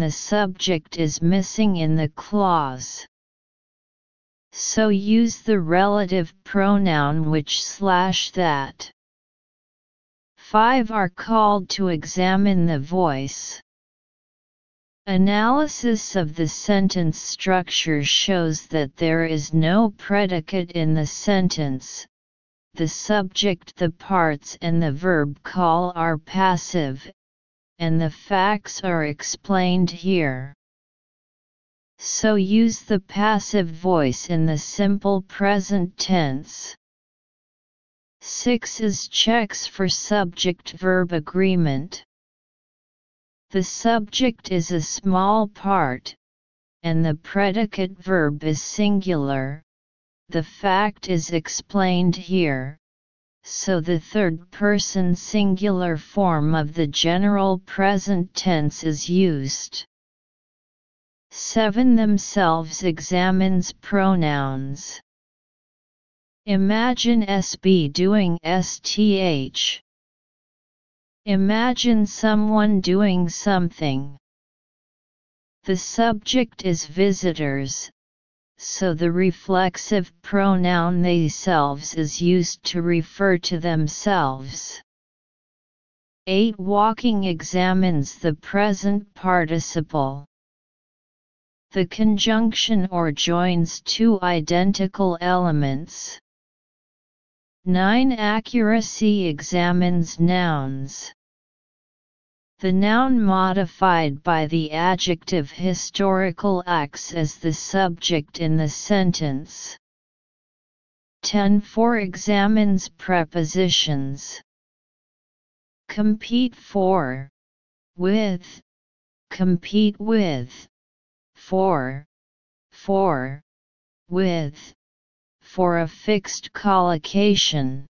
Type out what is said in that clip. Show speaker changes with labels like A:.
A: the subject is missing in the clause. So use the relative pronoun which slash that. 5 are called to examine the voice. Analysis of the sentence structure shows that there is no predicate in the sentence. The subject, the parts, and the verb call are passive, and the facts are explained here. So use the passive voice in the simple present tense. 6 is checks for subject-verb agreement. The subject is a small part, and the predicate verb is singular. The fact is explained here, so the third person singular form of the general present tense is used. 7 themselves examines pronouns. Imagine SB doing STH. Imagine someone doing something. The subject is visitors, so the reflexive pronoun theyselves is used to refer to themselves. 8. Walking examines the present participle. The conjunction or joins two identical elements. 9. Accuracy examines nouns. The noun modified by the adjective historical acts as the subject in the sentence. 10. For examines prepositions. Compete for, with, compete with, for, for, with, for a fixed collocation.